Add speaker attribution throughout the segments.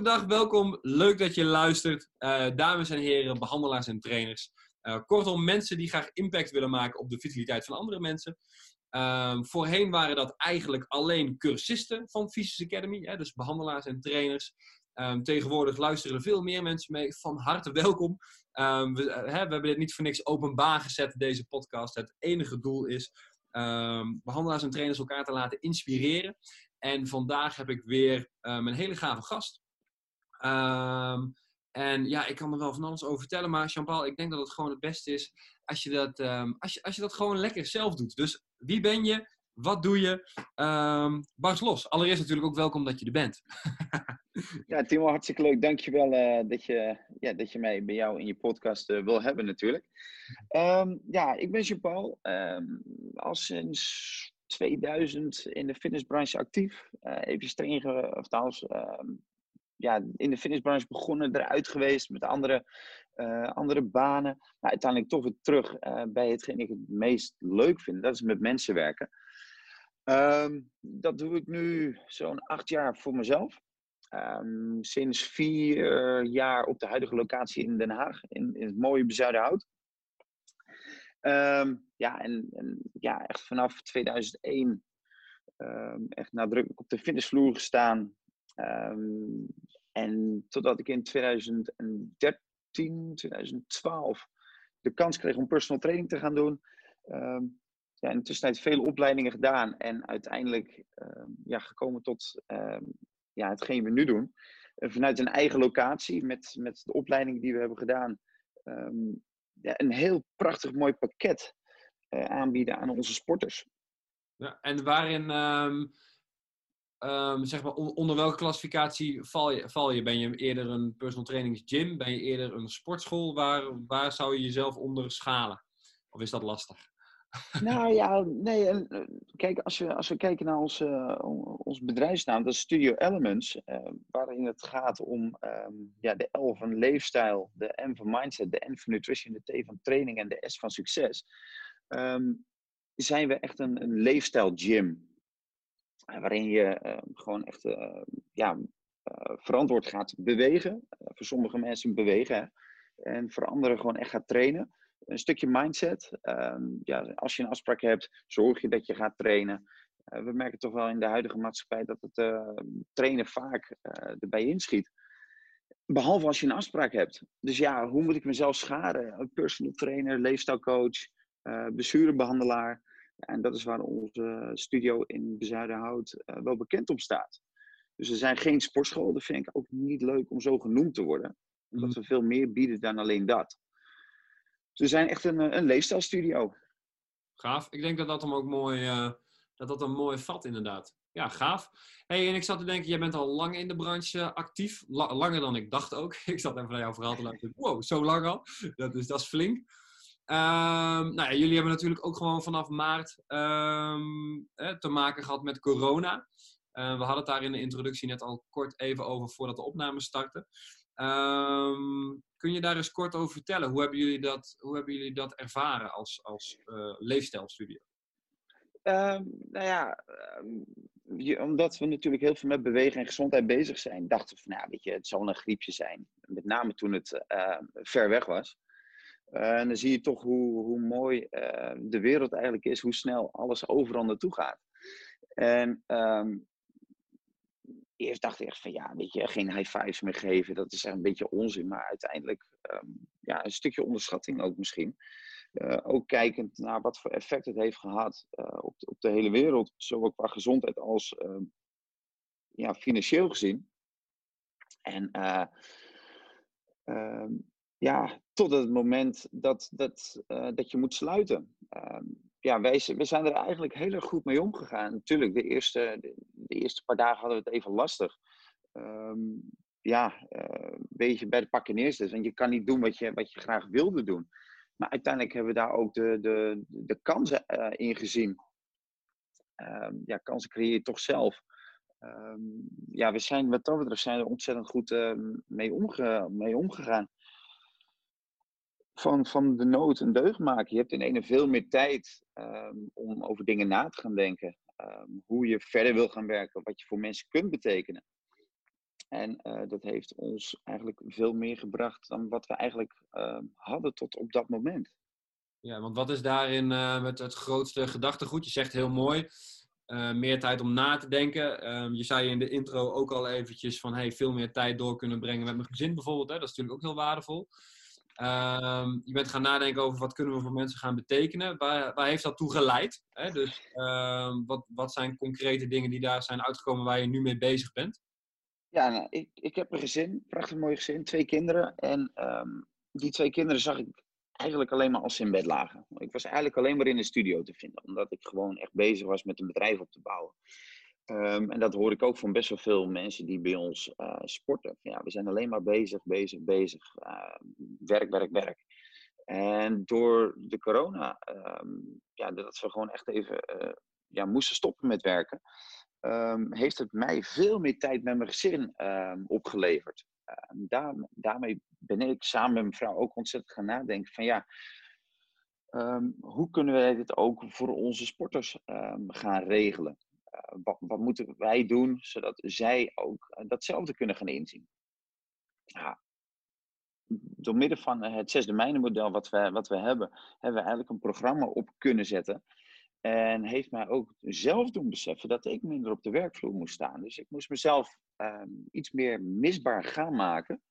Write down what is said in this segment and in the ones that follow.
Speaker 1: goedendag, welkom. Leuk dat je luistert. Uh, dames en heren, behandelaars en trainers. Uh, kortom, mensen die graag impact willen maken op de vitaliteit van andere mensen. Uh, voorheen waren dat eigenlijk alleen cursisten van Fysisch Academy, hè, dus behandelaars en trainers. Um, tegenwoordig luisteren er veel meer mensen mee. Van harte welkom. Um, we, hè, we, hebben dit niet voor niks openbaar gezet, deze podcast. Het enige doel is um, behandelaars en trainers elkaar te laten inspireren. En vandaag heb ik weer een hele gave gast. Um, en ja, ik kan er wel van alles over vertellen, maar Jean-Paul, ik denk dat het gewoon het beste is als je, dat, um, als, je, als je dat gewoon lekker zelf doet. Dus wie ben je? Wat doe je? Um, los. Allereerst natuurlijk ook welkom dat je er bent.
Speaker 2: ja, Timo, hartstikke leuk. Dankjewel uh, dat, je, ja, dat je mij bij jou in je podcast uh, wil hebben natuurlijk. Ja, ik ben Jean-Paul. Al sinds 2000 in de fitnessbranche actief. Uh, even trainen, of trouwens, ja, in de fitnessbranche begonnen, eruit geweest met andere, uh, andere banen. Uiteindelijk toch weer terug uh, bij hetgeen ik het meest leuk vind. Dat is met mensen werken. Um, dat doe ik nu zo'n acht jaar voor mezelf. Um, sinds vier jaar op de huidige locatie in Den Haag, in, in het mooie Bezuidenhout. Um, ja, en, en, ja, echt vanaf 2001 echt nadrukkelijk op de fitnessvloer gestaan. Um, en totdat ik in 2013, 2012 de kans kreeg om personal training te gaan doen. Um, ja, in de tussentijd vele opleidingen gedaan en uiteindelijk um, ja, gekomen tot ja, hetgeen we nu doen. Uh, vanuit een eigen locatie met, met de opleidingen die we hebben gedaan. ja, een heel prachtig mooi pakket uh, aanbieden aan onze sporters.
Speaker 1: Ja, en waarin Um, zeg maar, onder welke klassificatie val je, val je? Ben je eerder een personal trainings gym? Ben je eerder een sportschool? Waar, waar zou je jezelf onder schalen? Of is dat lastig?
Speaker 2: Nou ja, nee. En, kijk, als we, als we kijken naar onze, uh, ons bedrijfsnaam, dat is Studio Elements, uh, waarin het gaat om um, ja, de L van leefstijl, de M van mindset, de N van nutrition, de T van training en de S van succes. Um, zijn we echt een, een leefstijl gym waarin je uh, gewoon echt uh, ja, uh, verantwoord gaat bewegen. voor sommige mensen bewegen. En voor anderen gewoon echt gaat trainen. Een stukje mindset. Um, ja, als je een afspraak hebt, zorg je dat je gaat trainen. we merken toch wel in de huidige maatschappij dat het trainen vaak erbij inschiet. Behalve als je een afspraak hebt. Dus ja, hoe moet ik mezelf scharen? Personal trainer, leefstijlcoach, blessurebehandelaar. En dat is waar onze studio in Bezuidenhout uh, wel bekend om staat. Dus we zijn geen sportschool. Dat vind ik ook niet leuk om zo genoemd te worden. Omdat mhm. we veel meer bieden dan alleen dat. Dus we zijn echt een, eh, een leefstijlstudio.
Speaker 1: Gaaf. Ik denk dat dat hem ook mooi, uh, dat dat een mooi vat inderdaad. Ja, gaaf. Hey, en ik zat te denken, jij bent al lang in de branche actief. La langer dan ik dacht ook. Ik zat even naar jouw verhaal te luisteren. Wow, zo lang al. Dat, dus dat is flink. Um, nou ja, jullie hebben natuurlijk ook gewoon vanaf maart um, te maken gehad met corona. Uh, we hadden het daar in de introductie net al kort even over voordat de opname startte. Kun je daar eens kort over vertellen? Hoe hebben jullie dat, hoe hebben jullie dat ervaren als, als uh, leefstijlstudio?
Speaker 2: nou ja, omdat we natuurlijk heel veel met bewegen en gezondheid bezig zijn, dachten we van, nou, weet je, het zal een griepje zijn. Met name toen het uh, ver weg was. Uh, en dan zie je toch hoe, hoe mooi uh, de wereld eigenlijk is, hoe snel alles overal naartoe gaat. En um, eerst dacht ik echt van ja, weet je, geen high fives meer geven, dat is echt een beetje onzin. Maar uiteindelijk, um, ja, een stukje onderschatting ook misschien. Uh, ook kijkend naar wat voor effect het heeft gehad op, de, op de hele wereld, zowel qua gezondheid als ja, financieel gezien. En ja, tot het moment dat, dat, uh, dat je moet sluiten. Uh, ja, wij, we zijn er eigenlijk heel erg goed mee omgegaan. Natuurlijk, de eerste, de, eerste paar dagen hadden we het even lastig. Um, ja, beetje bij de pakken neerzet. Want je kan niet doen wat je, wat je graag wilde doen. Maar uiteindelijk hebben we daar ook de, de, de kansen uh, in gezien. Um, ja, kansen creëer je toch zelf. Ja, we zijn wat dat betreft zijn er ontzettend goed mee, omge mee omgegaan van, van de nood een deugd maken. Je hebt in ene veel meer tijd um, om over dingen na te gaan denken. Um, hoe je verder wil gaan werken, wat je voor mensen kunt betekenen. En dat heeft ons eigenlijk veel meer gebracht dan wat we eigenlijk hadden tot op dat moment.
Speaker 1: Ja, want wat is daarin met het grootste gedachtegoed? Je zegt heel mooi, meer tijd om na te denken. Ehm, je zei in de intro ook al eventjes van hey, veel meer tijd door kunnen brengen met mijn gezin bijvoorbeeld. Hè? Dat is natuurlijk ook heel waardevol. Ehm, je bent gaan nadenken over wat kunnen we voor mensen gaan betekenen. Waar, waar heeft dat toe geleid? Hè? Dus ehm, wat, wat zijn concrete dingen die daar zijn uitgekomen waar je nu mee bezig bent?
Speaker 2: Ja, nou, ik, ik heb een gezin, prachtig mooi gezin, twee kinderen. En die twee kinderen zag ik eigenlijk alleen maar als ze in bed lagen. Ik was eigenlijk alleen maar in de studio te vinden, omdat ik gewoon echt bezig was met een bedrijf op te bouwen. Ehm, en dat hoor ik ook van best wel veel mensen die bij ons uh, sporten. Ja, we zijn alleen maar bezig, bezig, bezig. Uh, werk, werk, werk. En door de corona, um, ja, dat we gewoon echt even uh, ja, moesten stoppen met werken, heeft het mij veel meer tijd met mijn gezin opgeleverd. Daar, daarmee ben ik samen met mijn vrouw ook ontzettend gaan nadenken van ja, hoe kunnen wij dit ook voor onze sporters gaan regelen? Eh, wat, wat, moeten wij doen zodat zij ook eh, datzelfde kunnen gaan inzien? Ja, door middel van het zes model wat we, wat we hebben, hebben we eigenlijk een programma op kunnen zetten. En heeft mij ook zelf doen beseffen dat ik minder op de werkvloer moest staan. Dus ik moest mezelf ehm, iets meer misbaar gaan maken.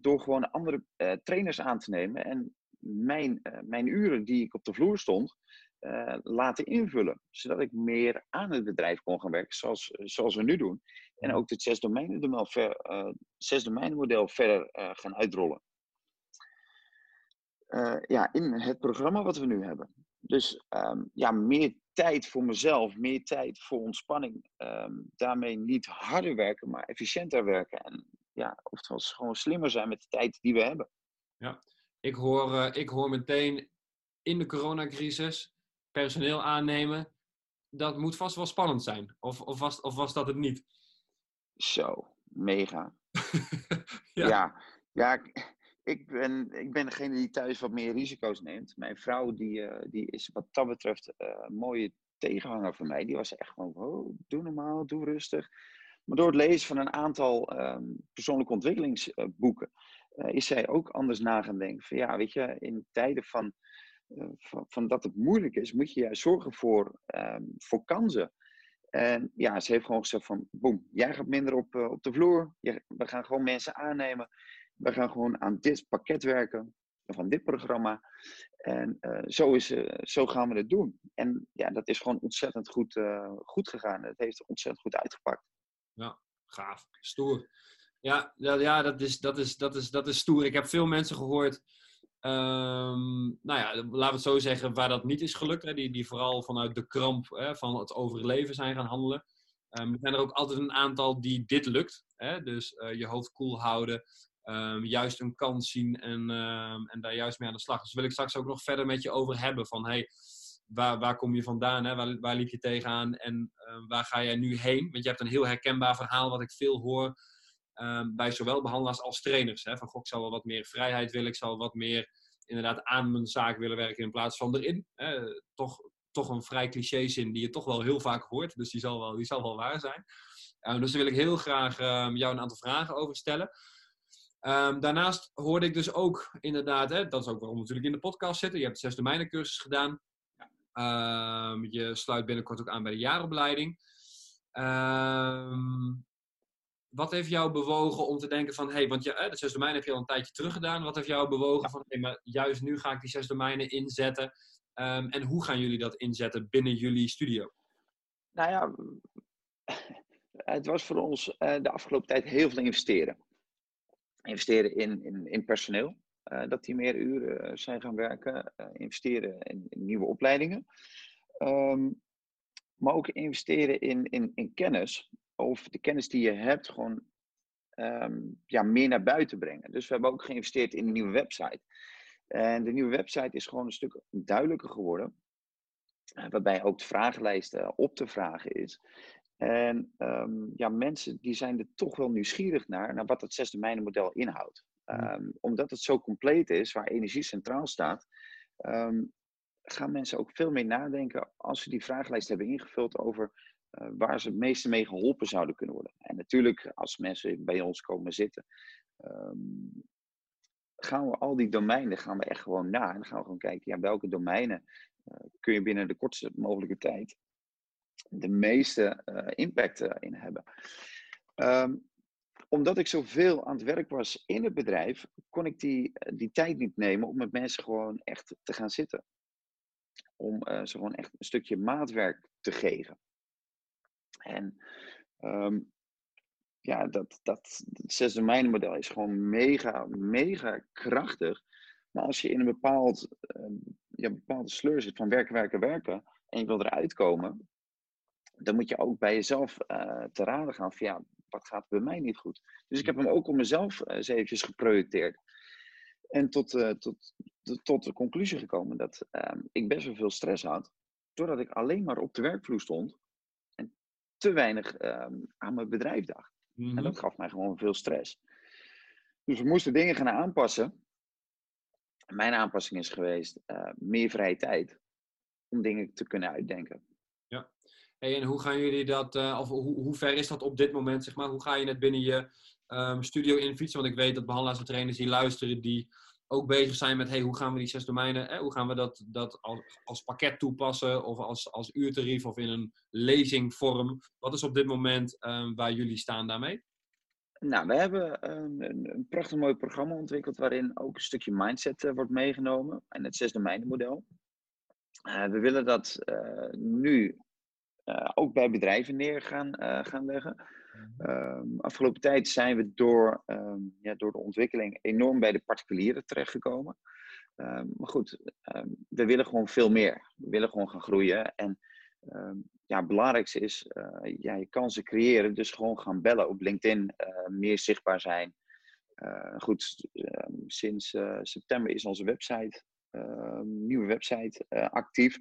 Speaker 2: Door gewoon andere trainers aan te nemen. En mijn, mijn uren die ik op de vloer stond, uh, laten invullen. Zodat ik meer aan het bedrijf kon gaan werken, zoals, zoals we nu doen. En ook het zes domeinenmodel ver, uh, zes domeinenmodel verder uh, gaan uitrollen. ja, in het programma wat we nu hebben. Dus um, ja, meer tijd voor mezelf, meer tijd voor ontspanning. Um, daarmee niet harder werken, maar efficiënter werken. En ja, oftewel gewoon slimmer zijn met de tijd die we hebben.
Speaker 1: Ja, ik hoor, ik hoor meteen in de coronacrisis personeel aannemen, dat moet vast wel spannend zijn. Of, of, was, of was dat het niet?
Speaker 2: Zo, mega. ja. ja. ja, ik ben, ik ben degene die thuis wat meer risico's neemt. Mijn vrouw die, uh, die is wat dat betreft uh, een mooie tegenhanger voor mij. Die was echt gewoon, oh, doe normaal, doe rustig. Maar door het lezen van een aantal um, persoonlijke ontwikkelingsboeken... Uh, is zij ook anders na gaan denken. Van ja, weet je, in tijden van eh, van, van, dat het moeilijk is, moet je juist zorgen voor, um, voor kansen. En ja, ze heeft gewoon gezegd van, boem, jij gaat minder op, uh, op de vloer. Je, we gaan gewoon mensen aannemen. We gaan gewoon aan dit pakket werken, van dit programma. En uh, zo, is, zo gaan we het doen. En ja, dat is gewoon ontzettend goed, goed gegaan. Het heeft ontzettend goed uitgepakt.
Speaker 1: Ja, gaaf. Stoer. Ja, ja, ja dat, is, dat, is, dat, is, dat is stoer. Ik heb veel mensen gehoord Um, nou ja, laten we het zo zeggen, waar dat niet is gelukt, hè, die, die vooral vanuit de kramp hè, van het overleven zijn gaan handelen. Um, er zijn er ook altijd een aantal die dit lukt. Hè, dus uh, je hoofd koel houden, um, juist een kans zien en, en daar juist mee aan de slag. Dus wil ik straks ook nog verder met je over hebben van hey, waar, waar kom je vandaan, hè, waar, waar liep je tegenaan en waar ga jij nu heen? Want je hebt een heel herkenbaar verhaal wat ik veel hoor um, bij zowel behandelaars als trainers. Hè? Van, goh, ik zou wel wat meer vrijheid willen, ik zou wat meer inderdaad aan mijn zaak willen werken in plaats van erin. Hè? Toch, toch een vrij cliché zin die je toch wel heel vaak hoort, dus die zal wel, die zal wel waar zijn. Uh, dus daar wil ik heel graag uh, jou een aantal vragen over stellen. Um, daarnaast hoorde ik dus ook inderdaad, hè, dat is ook waarom we natuurlijk in de podcast zitten. Je hebt zes domeinencursus gedaan. Um, je sluit binnenkort ook aan bij de jaaropleiding. Um, wat heeft jou bewogen om te denken van, hé, hey, want je, eh, de zes domeinen heb je al een tijdje terug gedaan. Wat heeft jou bewogen van, hé, hey, maar juist nu ga ik die zes domeinen inzetten. Um, en hoe gaan jullie dat inzetten binnen jullie studio?
Speaker 2: Nou ja, het was voor ons uh, de afgelopen tijd heel veel investeren. Investeren in, in, in personeel, uh, dat die meer uren zijn gaan werken. investeren in, in, nieuwe opleidingen. Um, maar ook investeren in, in, in kennis of de kennis die je hebt gewoon um, ja, meer naar buiten brengen. Dus we hebben ook geïnvesteerd in een nieuwe website. En de nieuwe website is gewoon een stuk duidelijker geworden. Uh, waarbij ook de vragenlijst uh, op te vragen is. En um, ja, mensen die zijn er toch wel nieuwsgierig naar, naar wat het zesde model inhoudt. Um, omdat het zo compleet is, waar energie centraal staat, gaan mensen ook veel meer nadenken als ze die vragenlijst hebben ingevuld over waar ze het meeste mee geholpen zouden kunnen worden. En natuurlijk, als mensen bij ons komen zitten, ehm, gaan we al die domeinen gaan we echt gewoon na. En gaan we gewoon kijken, ja, welke domeinen kun je binnen de kortste mogelijke tijd de meeste impact in hebben. Um, omdat ik zoveel aan het werk was in het bedrijf, kon ik die, eh, die tijd niet nemen om met mensen gewoon echt te gaan zitten. Om uh, ze gewoon echt een stukje maatwerk te geven. En um, ja, dat, dat, dat zes model is gewoon mega, mega krachtig. Maar als je in een bepaald, uh, ja, bepaalde sleur zit van werken, werken, werken. En je wil eruit komen. Dan moet je ook bij jezelf uh, te raden gaan van ja, wat gaat bij mij niet goed? Dus ik heb hem ook op mezelf uh, eens eventjes geprojecteerd. En tot, uh, tot, tot de conclusie gekomen dat uh, ik best wel veel stress had. Doordat ik alleen maar op de werkvloer stond. Te weinig ehm, aan mijn bedrijf dacht. En dat mhm. gaf mij gewoon veel stress. Dus we moesten dingen gaan aanpassen. Mijn aanpassing is geweest eh, meer vrije tijd. Om dingen te kunnen uitdenken.
Speaker 1: Hey, en hoe gaan jullie dat, uh, of hoe, hoe, ver is dat op dit moment, zeg maar? Hoe ga je het binnen je um, studio infietsen? Want ik weet dat behandelaars en trainers die luisteren, die ook bezig zijn met, hey, hoe gaan we die zes domeinen, eh, hoe gaan we dat, dat als, als pakket toepassen of als, als uurtarief of in een lezingvorm? Wat is op dit moment um, waar jullie staan daarmee?
Speaker 2: Nou, we hebben um, een, een, prachtig mooi programma ontwikkeld waarin ook een stukje mindset uh, wordt meegenomen en het zes domeinen model. Uh, we willen dat uh, nu ook bij bedrijven neer gaan, gaan leggen. Um, afgelopen tijd zijn we door, um, ja, door de ontwikkeling enorm bij de particulieren terechtgekomen. Um, maar goed, we willen gewoon veel meer. We willen gewoon gaan groeien. En ja, het belangrijkste is uh, ja, je kansen creëren. Dus gewoon gaan bellen op LinkedIn, meer zichtbaar zijn. goed, sinds september is onze website, nieuwe website, actief.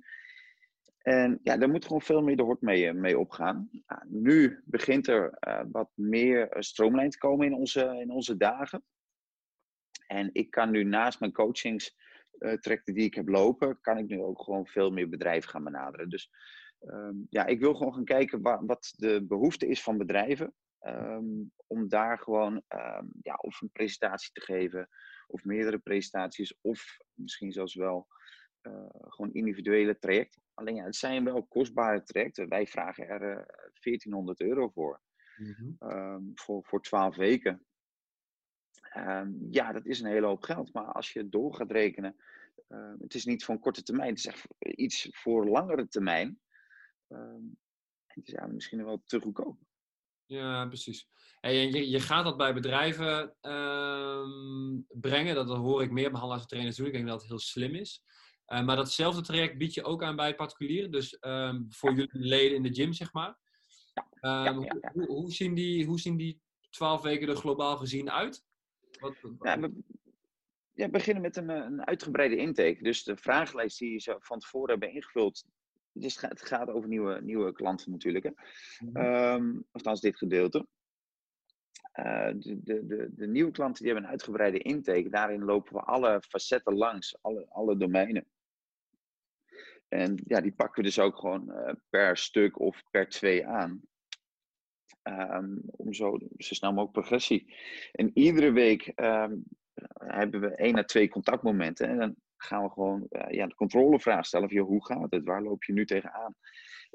Speaker 2: En ja, daar moet gewoon veel meer de hort mee, eh, mee opgaan. Nou, nu begint er uh, wat meer eh, stroomlijn te komen in onze, in onze dagen. En ik kan nu naast mijn coachings die ik heb lopen, kan ik nu ook gewoon veel meer bedrijven gaan benaderen. Dus um, ja, ik wil gewoon gaan kijken wa wat de behoefte is van bedrijven. Um, om daar gewoon um, ja, of een presentatie te geven, of meerdere presentaties, of misschien zelfs wel gewoon individuele trajecten. Alleen ja, het zijn wel kostbare trajecten. Wij vragen er uh, eh, 1400 euro voor. Mm -hmm. voor, voor 12 weken. Um, ja, dat is een hele hoop geld. Maar als je door gaat rekenen, uh, het is niet voor een korte termijn, het is echt iets voor langere termijn. Um, het is ja, misschien wel te goedkoop.
Speaker 1: Ja, precies. Hey, en je, je gaat dat bij bedrijven brengen. Dat, dat hoor ik meer behandelaars en trainers doen. Ik denk dat het heel slim is. Uh, maar datzelfde traject bied je ook aan bij particulieren. Dus um, voor jullie leden in de gym, zeg maar. Um, hoe, hoe, zien die, hoe zien die twaalf weken er globaal gezien uit?
Speaker 2: Wat, wat... we, ja, beginnen met een, een, uitgebreide intake. Dus de vragenlijst die je van tevoren hebben ingevuld. Dus het gaat over nieuwe, nieuwe klanten natuurlijk. Hè. Mm -hmm. um, althans, dit gedeelte. Uh, de, de, de, de, nieuwe klanten die hebben een uitgebreide intake. Daarin lopen we alle facetten langs, alle, alle domeinen. En ja, die pakken we dus ook gewoon uh, per stuk of per twee aan. Um, om zo, zo snel mogelijk progressie. En iedere week um, hebben we één à twee contactmomenten. En dan gaan we gewoon uh, ja, de controlevraag stellen van, hoe gaat het? Waar loop je nu tegenaan?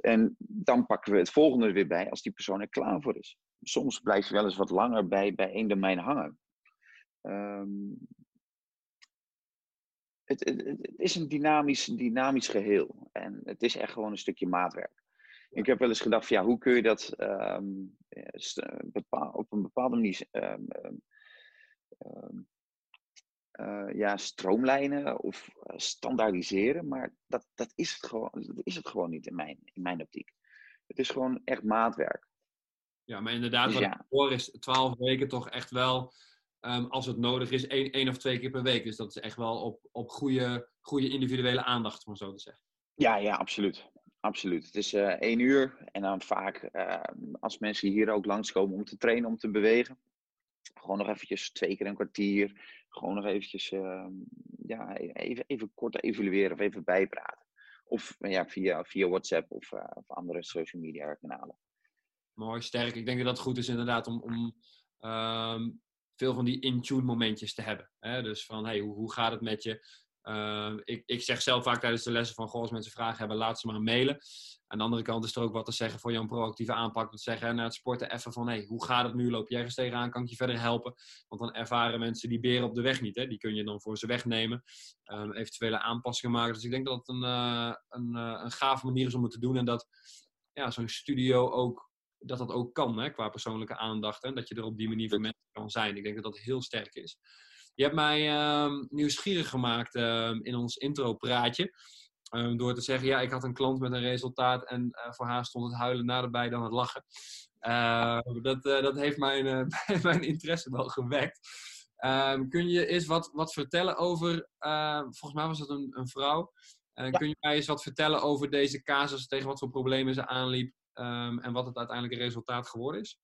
Speaker 2: En dan pakken we het volgende weer bij als die persoon er klaar voor is. Soms blijf je wel eens wat langer bij, bij één domein hangen. Um, het, het, het, is een dynamisch, dynamisch geheel. En het is echt gewoon een stukje maatwerk. Ik heb wel eens gedacht, van, ja, hoe kun je dat um, bepaal, op een bepaalde manier um, um, uh, ja, stroomlijnen of uh, standaardiseren. Maar dat, dat, is het gewoon, dat is het gewoon niet in mijn, in mijn optiek. Het is gewoon echt maatwerk.
Speaker 1: Ja, maar inderdaad, dus, wat ja. ik hoor is 12 weken toch echt wel Um, als het nodig is, één, één of twee keer per week. Dus dat is echt wel op, op goede, goede individuele aandacht, om zo te zeggen.
Speaker 2: Ja, ja, absoluut. Absoluut. Het is uh, één uur en dan vaak uh, als mensen hier ook langskomen om te trainen, om te bewegen. Gewoon nog eventjes twee keer een kwartier. Gewoon nog eventjes uh, ja, even, even kort evalueren of even bijpraten. Of ja, via, via WhatsApp of, of andere social media kanalen.
Speaker 1: Mooi, sterk. Ik denk dat dat goed is inderdaad om, om ehm, veel van die in-tune momentjes te hebben. Hè? Dus van, hey, hoe, hoe gaat het met je? Ehm, ik, ik zeg zelf vaak tijdens de lessen van, goh, als mensen vragen hebben, laat ze maar mailen. Aan de andere kant is er ook wat te zeggen voor jouw proactieve aanpak. Dat zeggen na het sporten even van, hey, hoe gaat het nu? Loop jij ergens tegenaan? Kan ik je verder helpen? Want dan ervaren mensen die beren op de weg niet. Hè? Die kun je dan voor ze wegnemen. Um, eventuele aanpassingen maken. Dus ik denk dat het een, uh, een, uh, een gave manier is om het te doen. En dat ja, zo'n studio ook dat dat ook kan hè, qua persoonlijke aandacht. En dat je er op die manier voor mensen kan zijn. Ik denk dat dat heel sterk is. Je hebt mij uh, nieuwsgierig gemaakt uh, in ons intro-praatje. Um, door te zeggen, ja, ik had een klant met een resultaat en uh, voor haar stond het huilen naderbij dan het lachen. Ehm, dat, eh, dat heeft mijn, mijn interesse wel gewekt. kun je eens wat, wat vertellen over, volgens mij was het een, een vrouw. Ja. Kun je mij eens wat vertellen over deze casus, tegen wat voor problemen ze aanliep um, en wat het uiteindelijke resultaat geworden is?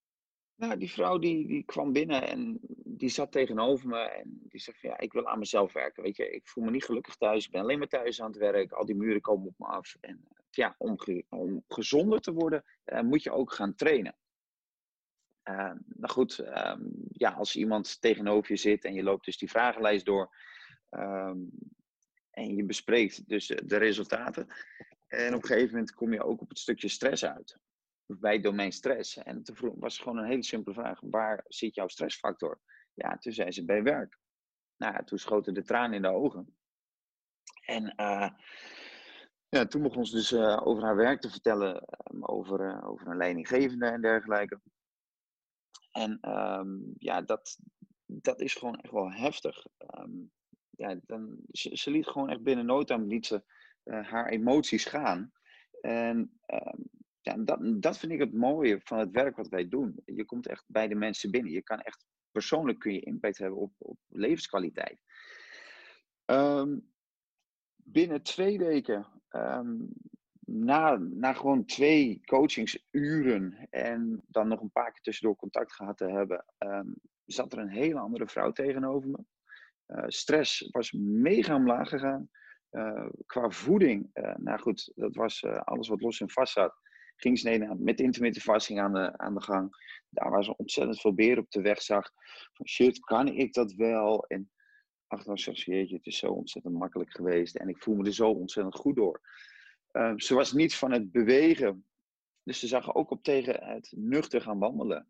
Speaker 2: Nou, die vrouw die, die kwam binnen en die zat tegenover me en die zei van ja, ik wil aan mezelf werken. Weet je, ik voel me niet gelukkig thuis, ik ben alleen maar thuis aan het werk, al die muren komen op me af. En eh, ja, om, om gezonder te worden uh, moet je ook gaan trainen. Uh, nou goed, um, ja, als iemand tegenover je zit en je loopt dus die vragenlijst door en je bespreekt dus de resultaten. En op een gegeven moment kom je ook op het stukje stress uit bij domein stress. En toen was gewoon een hele simpele vraag: waar zit jouw stressfactor? Ja, toen zei ze bij werk. Nou, toen schoten de tranen in de ogen. En uh, ja, toen begon ze dus uh, over haar werk te vertellen, um, over, uh, over een leidinggevende en dergelijke. En um, ja, dat, dat is gewoon echt wel heftig. Um, ja, dan, ze, ze, liet gewoon echt binnen no time liet ze, haar emoties gaan. En ja, dat, dat vind ik het mooie van het werk wat wij doen. Je komt echt bij de mensen binnen. Je kan echt persoonlijk kun je impact hebben op, op levenskwaliteit. Um, binnen twee weken, um, na, na gewoon twee coachingsuren en dan nog een paar keer tussendoor contact gehad te hebben, um, zat er een hele andere vrouw tegenover me. Uh, stress was mega omlaag gegaan. Uh, qua voeding, uh, nou goed, dat was alles wat los en vast zat ging ze met intermittent fasting aan de, aan de gang. Daar waar ze ontzettend veel beer op de weg zag. Van shit, kan ik dat wel? En achteraf zegt ze, jeetje, het is zo ontzettend makkelijk geweest. En ik voel me er zo ontzettend goed door. Uh, ze was niet van het bewegen. Dus ze zag ook op tegen het nuchter gaan wandelen.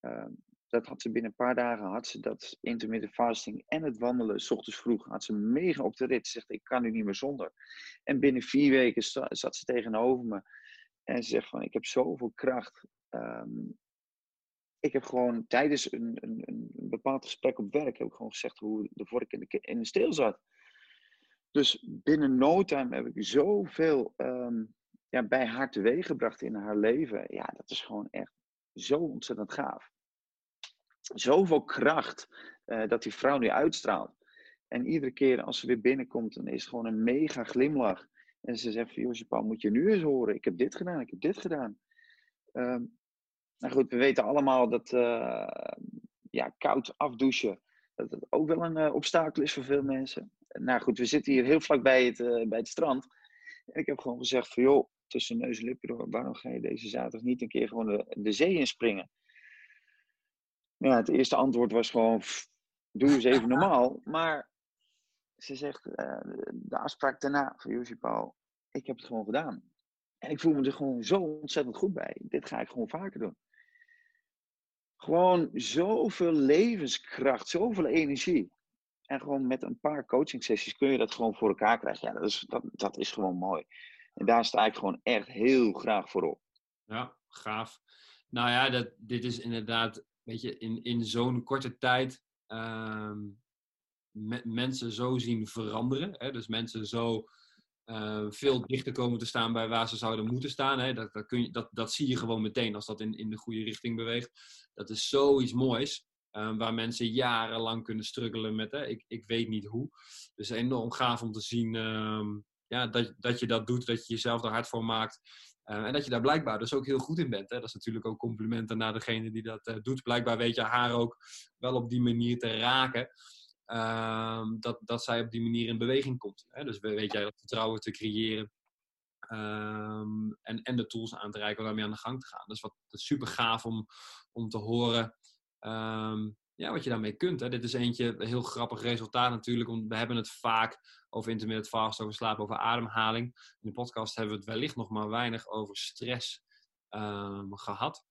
Speaker 2: Uh, dat had ze binnen een paar dagen, had ze dat intermittent fasting en het wandelen, s ochtends vroeg, had ze mega op de rit. Ze zegt, ik kan nu niet meer zonder. En binnen vier weken zat ze tegenover me en ze zegt van, ik heb zoveel kracht. Um, ik heb gewoon tijdens een, een, een, bepaald gesprek op werk, heb ik gewoon gezegd hoe de vork in de, steel zat. Dus binnen no time heb ik zoveel um, ja, bij haar teweeggebracht in haar leven. Ja, dat is gewoon echt zo ontzettend gaaf. Zoveel kracht uh, dat die vrouw nu uitstraalt. En iedere keer als ze weer binnenkomt, dan is het gewoon een mega glimlach. En ze zegt van, Josje Paul, moet je nu eens horen. Ik heb dit gedaan, ik heb dit gedaan. Um, nou goed, we weten allemaal dat uh, ja, koud afdouchen, dat ook wel een uh, obstakel is voor veel mensen. Nou goed, we zitten hier heel vlak bij het, uh, bij het strand. En ik heb gewoon gezegd van, joh, tussen neus en lippen door, waarom ga je deze zaterdag niet een keer gewoon de, de zee inspringen? Ja, het eerste antwoord was gewoon, doe eens even normaal. Maar ze zegt, uh, de afspraak daarna van Josie Paul, ik heb het gewoon gedaan. En ik voel me er gewoon zo ontzettend goed bij. Dit ga ik gewoon vaker doen. Gewoon zoveel levenskracht, zoveel energie. En gewoon met een paar coaching sessies kun je dat gewoon voor elkaar krijgen. Dat is, dat, dat is gewoon mooi. En daar sta ik gewoon echt heel graag voor op.
Speaker 1: Ja, gaaf. Nou ja, dat, dit is inderdaad, weet je, in, in zo'n korte tijd um, mensen zo zien veranderen. Hè? Dus mensen zo uh, veel dichter komen te staan bij waar ze zouden moeten staan. Hè? Dat, dat, kun je, dat, dat zie je gewoon meteen als dat in, in de goede richting beweegt. Dat is zoiets moois. Uh, waar mensen jarenlang kunnen struggelen met, hè? Ik, ik weet niet hoe. Dus enorm gaaf om te zien uh, ja, dat, dat je dat doet, dat je jezelf er hard voor maakt. Uh, en dat je daar blijkbaar dus ook heel goed in bent. Hè? Dat is natuurlijk ook complimenten naar degene die dat doet. Blijkbaar weet je haar ook wel op die manier te raken. Ehm, dat, dat zij op die manier in beweging komt. Hè? Dus weet jij dat vertrouwen te creëren. Ehm, en, en de tools aan te reiken om daarmee aan de gang te gaan. Dus wat dat is super gaaf om, om te horen ehm, ja, wat je daarmee kunt. Hè. Dit is eentje, een heel grappig resultaat natuurlijk. Want we hebben het vaak over intermittent fast, over slaap, over ademhaling. In de podcast hebben we het wellicht nog maar weinig over stress gehad.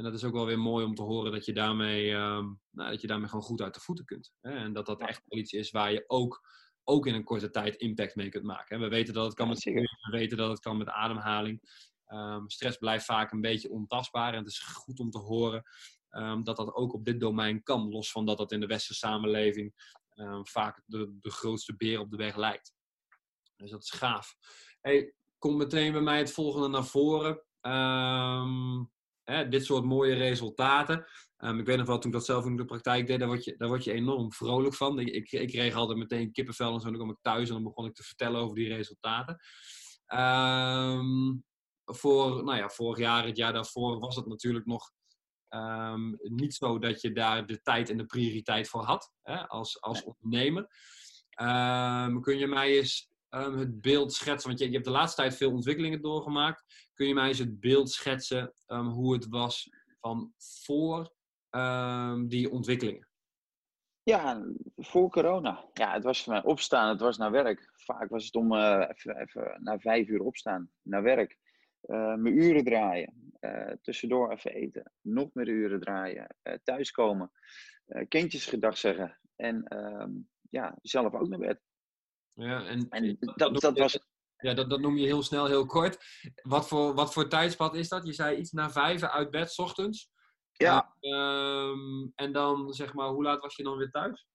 Speaker 1: En dat is ook wel weer mooi om te horen dat je daarmee, nou, dat je daarmee gewoon goed uit de voeten kunt. Hè. En dat dat echt iets is waar je ook ook in een korte tijd impact mee kunt maken. We weten dat het kan met we weten dat het kan met ademhaling. Um, stress blijft vaak een beetje ontastbaar en het is goed om te horen um, dat dat ook op dit domein kan, los van dat dat in de westerse samenleving um, vaak de, de grootste beer op de weg lijkt. Dus dat is gaaf. Hey, komt meteen bij mij het volgende naar voren. Hè, dit soort mooie resultaten. Um, ik weet nog wel, toen ik dat zelf in de praktijk deed, daar word je, daar word je enorm vrolijk van. Ik, ik, ik kreeg altijd meteen kippenvel en zo. Dan kwam ik thuis en dan begon ik te vertellen over die resultaten. Um, voor, nou ja, vorig jaar, het jaar daarvoor, was het natuurlijk nog um, niet zo dat je daar de tijd en de prioriteit voor had hè, als, als ondernemer. kun je mij eens het beeld schetsen? Want je, je hebt de laatste tijd veel ontwikkelingen doorgemaakt. Kun je mij eens het beeld schetsen hoe het was van voor um, die ontwikkelingen?
Speaker 2: Ja, voor corona. Ja, het was voor mij opstaan, het was naar werk. Vaak was het om uh, even, even na vijf uur opstaan, naar werk. Uh, mijn uren draaien, uh, tussendoor even eten, nog meer uren draaien, thuiskomen, kindjes gedag zeggen en ehm, ja, zelf ook naar bed.
Speaker 1: Ja, en, en dat, dat, was... Ja, dat, dat noem je heel snel, heel kort. Wat voor, wat voor tijdspad is dat? Je zei iets na vijf uit bed, s ochtends.
Speaker 2: Ja.
Speaker 1: Ehm, en dan zeg maar, hoe laat was je dan weer thuis?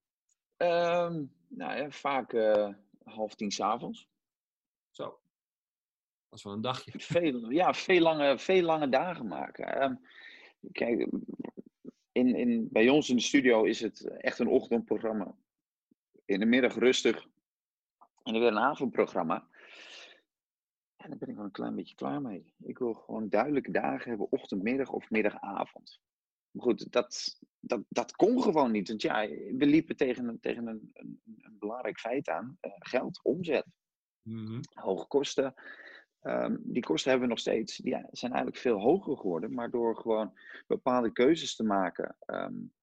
Speaker 2: Um, nou ja, vaak uh, half tien s'avonds.
Speaker 1: Zo. Dat is wel een dagje.
Speaker 2: Veel, ja, veel lange, veel lange dagen maken. Um, kijk, in, in, bij ons in de studio is het echt een ochtendprogramma. In de middag rustig. En dan weer een avondprogramma. En daar ben ik wel een klein beetje klaar mee. Ik wil gewoon duidelijke dagen hebben, ochtend, middag of middagavond. Maar goed, dat, dat, dat kon gewoon niet. Want ja, we liepen tegen, tegen een, een, een belangrijk feit aan. Uh, geld, omzet. Mm Hoge kosten. Um, die kosten hebben we nog steeds. Die zijn eigenlijk veel hoger geworden. Maar door gewoon bepaalde keuzes te maken... Um,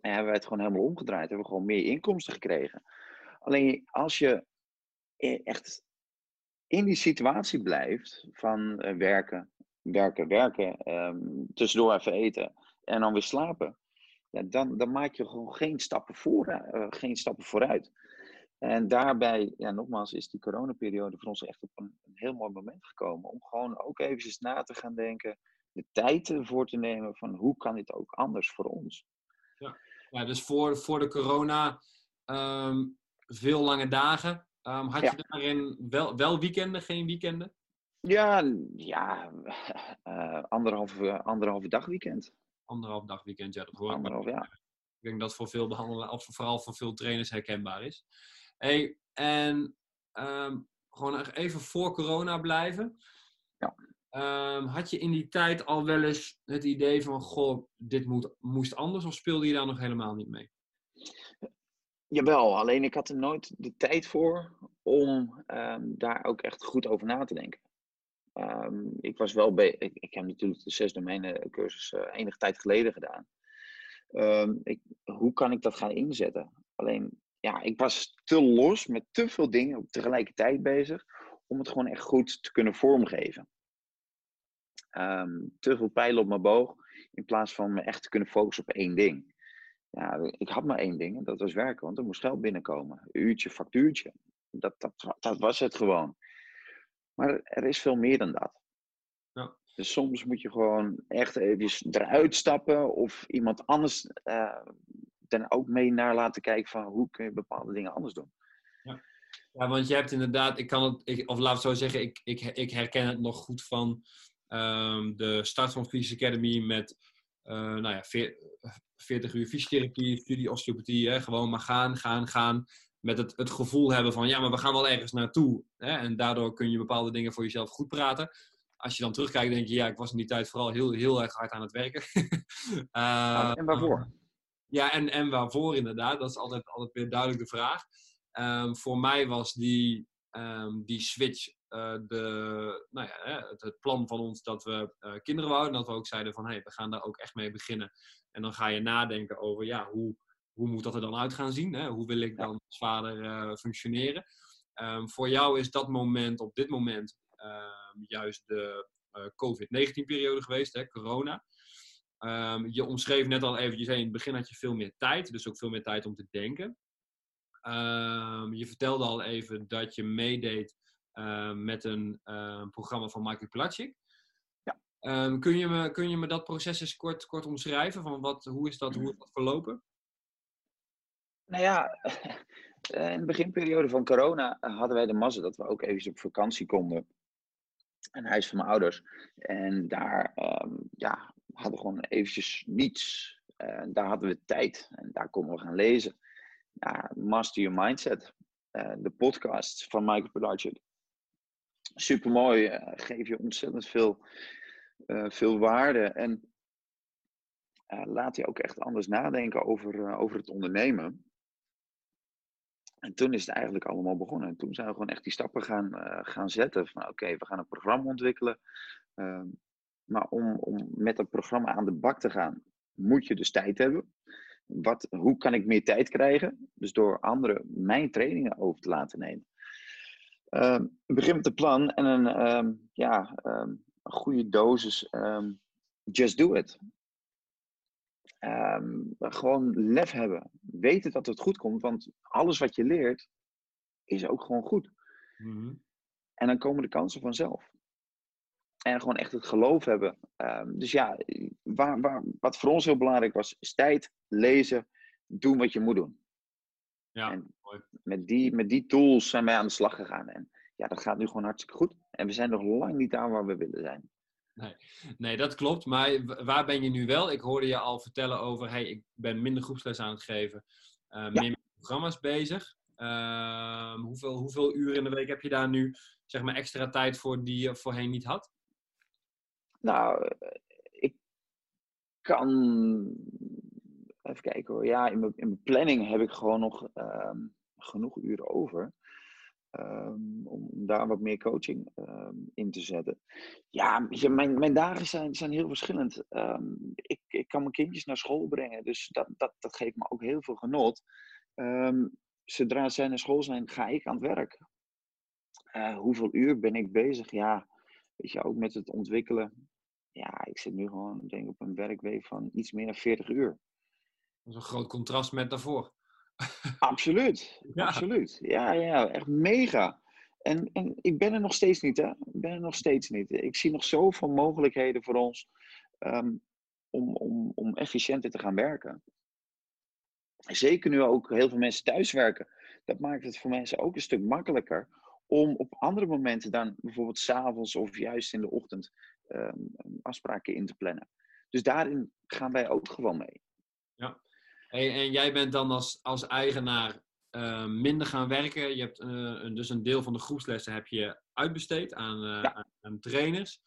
Speaker 2: hebben wij het gewoon helemaal omgedraaid. Hebben we gewoon meer inkomsten gekregen. Alleen als je e-, echt in die situatie blijft van uh, werken, werken, werken, um, tussendoor even eten en dan weer slapen, ja, dan, dan maak je gewoon geen stappen, voor, uh, geen stappen vooruit. En daarbij, ja, nogmaals, is die coronaperiode voor ons echt op een, een heel mooi moment gekomen. Om gewoon ook eventjes na te gaan denken, de tijd ervoor te nemen van hoe kan dit ook anders voor ons.
Speaker 1: Ja, ja dus voor, voor de corona um, veel lange dagen. Um, had je daarin wel, wel weekenden, geen weekenden?
Speaker 2: Ja, ja uh, anderhalve, anderhalve dag weekend.
Speaker 1: Anderhalf dag weekend, ja, dat hoor
Speaker 2: Anderhalf, ja.
Speaker 1: Ik denk dat voor veel behandelaars, of vooral voor veel trainers herkenbaar is. Hey, en um, gewoon even voor corona blijven.
Speaker 2: Ja.
Speaker 1: Um, had je in die tijd al wel eens het idee van, goh, dit moet, moest anders, of speelde je daar nog helemaal niet mee?
Speaker 2: Jawel, alleen ik had er nooit de tijd voor om um, daar ook echt goed over na te denken. Um, ik was wel bij, ik, heb natuurlijk de zes domeinen cursus uh, enige tijd geleden gedaan. Um, ik, hoe kan ik dat gaan inzetten? Alleen, ja, ik was te los met te veel dingen tegelijkertijd bezig om het gewoon echt goed te kunnen vormgeven. Te veel pijlen op mijn boog in plaats van me echt te kunnen focussen op één ding. Ja, ik had maar één ding en dat was werken, want er moest geld binnenkomen. Uurtje, factuurtje. Dat, dat, dat was het gewoon. Maar er is veel meer dan dat.
Speaker 1: Ja.
Speaker 2: Dus soms moet je gewoon echt even eruit stappen of iemand anders uh, dan ook mee naar laten kijken van hoe kun je bepaalde dingen anders doen.
Speaker 1: Ja, ja want je hebt inderdaad, ik kan het, ik, of laat het zo zeggen, ik, ik, ik herken het nog goed van um, de start van Physics Academy met nou ja, 40 uur fysiotherapie, studie osteopathie, hè, gewoon maar gaan, gaan, gaan met het, het gevoel hebben van ja, maar we gaan wel ergens naartoe. Hè? En daardoor kun je bepaalde dingen voor jezelf goed praten. Als je dan terugkijkt, denk je ja, ik was in die tijd vooral heel, heel erg hard aan het werken.
Speaker 2: uh, en waarvoor?
Speaker 1: Ja, en, en waarvoor inderdaad. Dat is altijd, altijd weer duidelijk de vraag. Um, voor mij was die, ehm, die switch, eh, de, nou ja, het, het, plan van ons dat we uh, kinderen wouden, dat we ook zeiden van hé, hey, we gaan daar ook echt mee beginnen. En dan ga je nadenken over ja, hoe, hoe moet dat er dan uit gaan zien? Hè? Hoe wil ik dan als vader uh, functioneren? Um, voor jou is dat moment op dit moment um, juist de COVID-19-periode geweest, hè, corona. Um, je omschreef net al eventjes, in het begin had je veel meer tijd, dus ook veel meer tijd om te denken. Um, je vertelde al even dat je meedeed uh, met een uh, programma van Michael Platschik.
Speaker 2: Ja.
Speaker 1: Um, kun, je me, kun je me dat proces eens kort, kort omschrijven? Van wat, hoe, is dat, hoe is dat verlopen?
Speaker 2: Nou ja, in de beginperiode van corona hadden wij de mazzel dat we ook even op vakantie konden. Een huis van mijn ouders. En daar ja, hadden we gewoon eventjes niets. Daar hadden we tijd. En daar konden we gaan lezen ja, Master Your Mindset. Uh, de podcast van Michael Pilarczyk. Super mooi, eh, geef je ontzettend veel, uh, veel waarde en laat je ook echt anders nadenken over, over het ondernemen. En toen is het eigenlijk allemaal begonnen. En toen zijn we gewoon echt die stappen gaan, gaan zetten. Van oké, we gaan een programma ontwikkelen. Ehm, maar om, om met dat programma aan de bak te gaan, moet je dus tijd hebben wat, hoe kan ik meer tijd krijgen? Dus door anderen mijn trainingen over te laten nemen. Uh, begin met een plan en een, um, ja, um, een goede dosis um, just do it. gewoon lef hebben. Weten dat het goed komt, want alles wat je leert is ook gewoon goed. Mm -hmm. En dan komen de kansen vanzelf. En gewoon echt het geloof hebben. Um, dus ja, waar, waar, wat voor ons heel belangrijk was, is tijd, lezen, doen wat je moet doen.
Speaker 1: Ja,
Speaker 2: en Met die, met die tools zijn wij aan de slag gegaan. En ja, dat gaat nu gewoon hartstikke goed. En we zijn nog lang niet aan waar we willen zijn.
Speaker 1: Nee, nee, dat klopt. Maar waar ben je nu wel? Ik hoorde je al vertellen over, hey, ik ben minder groepsles aan het geven. Uh, ja. Meer met programma's bezig. Uh, hoeveel, hoeveel uren in de week heb je daar nu zeg maar, extra tijd voor die je voorheen niet had?
Speaker 2: Nou, ik kan. Even kijken hoor. Ja, in mijn, in mijn planning heb ik gewoon nog um, genoeg uren over. Um, om daar wat meer coaching um, in te zetten. Ja, mijn, mijn dagen zijn, zijn heel verschillend. ik, ik kan mijn kindjes naar school brengen, dus dat, dat, dat geeft me ook heel veel genot. zodra zij naar school zijn, ga ik aan het werk. Uh, hoeveel uur ben ik bezig? Ja, weet je, ook met het ontwikkelen. Ja, ik zit nu gewoon, denk ik, op een werkweek van iets meer dan 40 uur.
Speaker 1: Dat is een groot contrast met daarvoor.
Speaker 2: Absoluut, ja. absoluut. Ja, ja, echt mega. En, en ik ben er nog steeds niet, hè. Ik ben er nog steeds niet. Ik zie nog zoveel mogelijkheden voor ons um, om, om, om efficiënter te gaan werken. Zeker nu ook heel veel mensen thuiswerken. Dat maakt het voor mensen ook een stuk makkelijker om op andere momenten dan bijvoorbeeld s'avonds of juist in de ochtend um, afspraken in te plannen. Dus daarin gaan wij ook gewoon mee.
Speaker 1: Ja, hey, en jij bent dan als, als eigenaar uh, minder gaan werken. Je hebt uh, dus een deel van de groepslessen heb je uitbesteed aan, uh, ja. aan, aan trainers.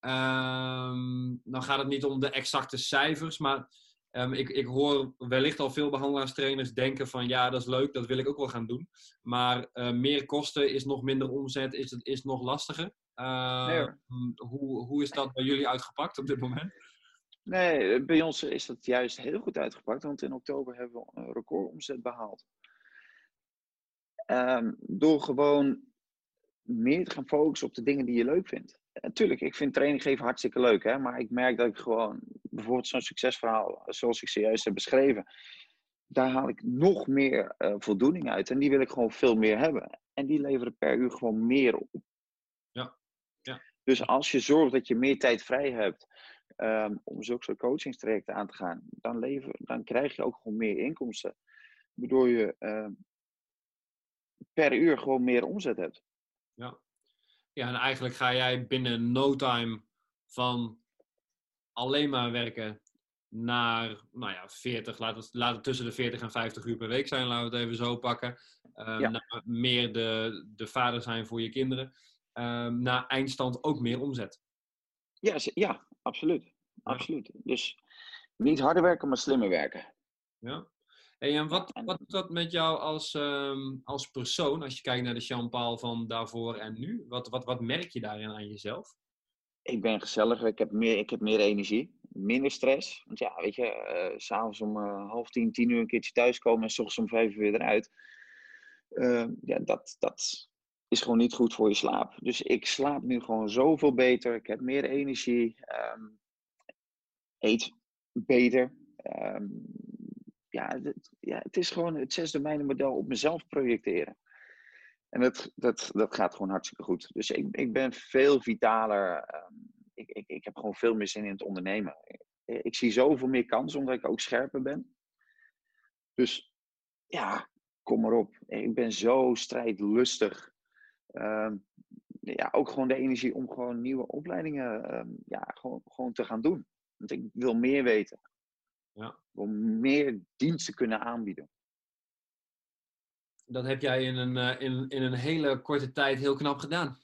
Speaker 1: Um, dan gaat het niet om de exacte cijfers, maar Um, ik, ik hoor wellicht al veel behandelaarstrainers denken van ja, dat is leuk, dat wil ik ook wel gaan doen. Maar uh, meer kosten is nog minder omzet, is, het, is nog lastiger. Uh, nee, hoe, hoe is dat bij jullie uitgepakt op dit moment?
Speaker 2: Nee, bij ons is dat juist heel goed uitgepakt, want in oktober hebben we een recordomzet behaald. Um, door gewoon meer te gaan focussen op de dingen die je leuk vindt. Natuurlijk, ik vind training geven hartstikke leuk, hè? maar ik merk dat ik gewoon, bijvoorbeeld zo'n succesverhaal, zoals ik zojuist heb beschreven, daar haal ik nog meer uh, voldoening uit. En die wil ik gewoon veel meer hebben. En die leveren per uur gewoon meer op.
Speaker 1: Ja. ja.
Speaker 2: Dus als je zorgt dat je meer tijd vrij hebt um, om zulke soort coachingstrajecten aan te gaan, dan, lever, dan krijg je ook gewoon meer inkomsten. Waardoor je uh, per uur gewoon meer omzet hebt.
Speaker 1: Ja. Ja, en eigenlijk ga jij binnen no time van alleen maar werken naar, nou ja, 40, laat het, laat het tussen de 40 en 50 uur per week zijn, laten we het even zo pakken. Um, ja. Naar meer de, de vader zijn voor je kinderen. Um, naar eindstand ook meer omzet.
Speaker 2: Ja, ja absoluut. absoluut. Dus niet harder werken, maar slimmer werken.
Speaker 1: Ja. Hey, en wat, wat doet dat met jou als, ehm, als persoon, als je kijkt naar de Jean-Paul van daarvoor en nu? Wat, wat, wat merk je daarin aan jezelf?
Speaker 2: Ik ben gezelliger, ik heb meer, ik heb meer energie, minder stress. Want ja, weet je, uh, s'avonds om uh, half tien, tien uur een keertje thuiskomen en s ochtends om vijf uur weer eruit. Uh, ja, dat, dat is gewoon niet goed voor je slaap. Dus ik slaap nu gewoon zoveel beter. Ik heb meer energie. Um, eet beter. Um, ja, het, ja, het is gewoon het zes domeinen model op mezelf projecteren. En dat, dat, dat gaat gewoon hartstikke goed. Dus ik, ik ben veel vitaler. Um, ik, ik, ik heb gewoon veel meer zin in het ondernemen. Ik, zie zoveel meer kansen omdat ik ook scherper ben. Dus ja, kom maar op. Ik ben zo strijdlustig. Um, ja, ook gewoon de energie om gewoon nieuwe opleidingen um, ja, gewoon, gewoon te gaan doen. Want ik wil meer weten.
Speaker 1: Ja.
Speaker 2: Om meer diensten kunnen aanbieden.
Speaker 1: Dat heb jij in een, uh, in, in een hele korte tijd heel knap gedaan.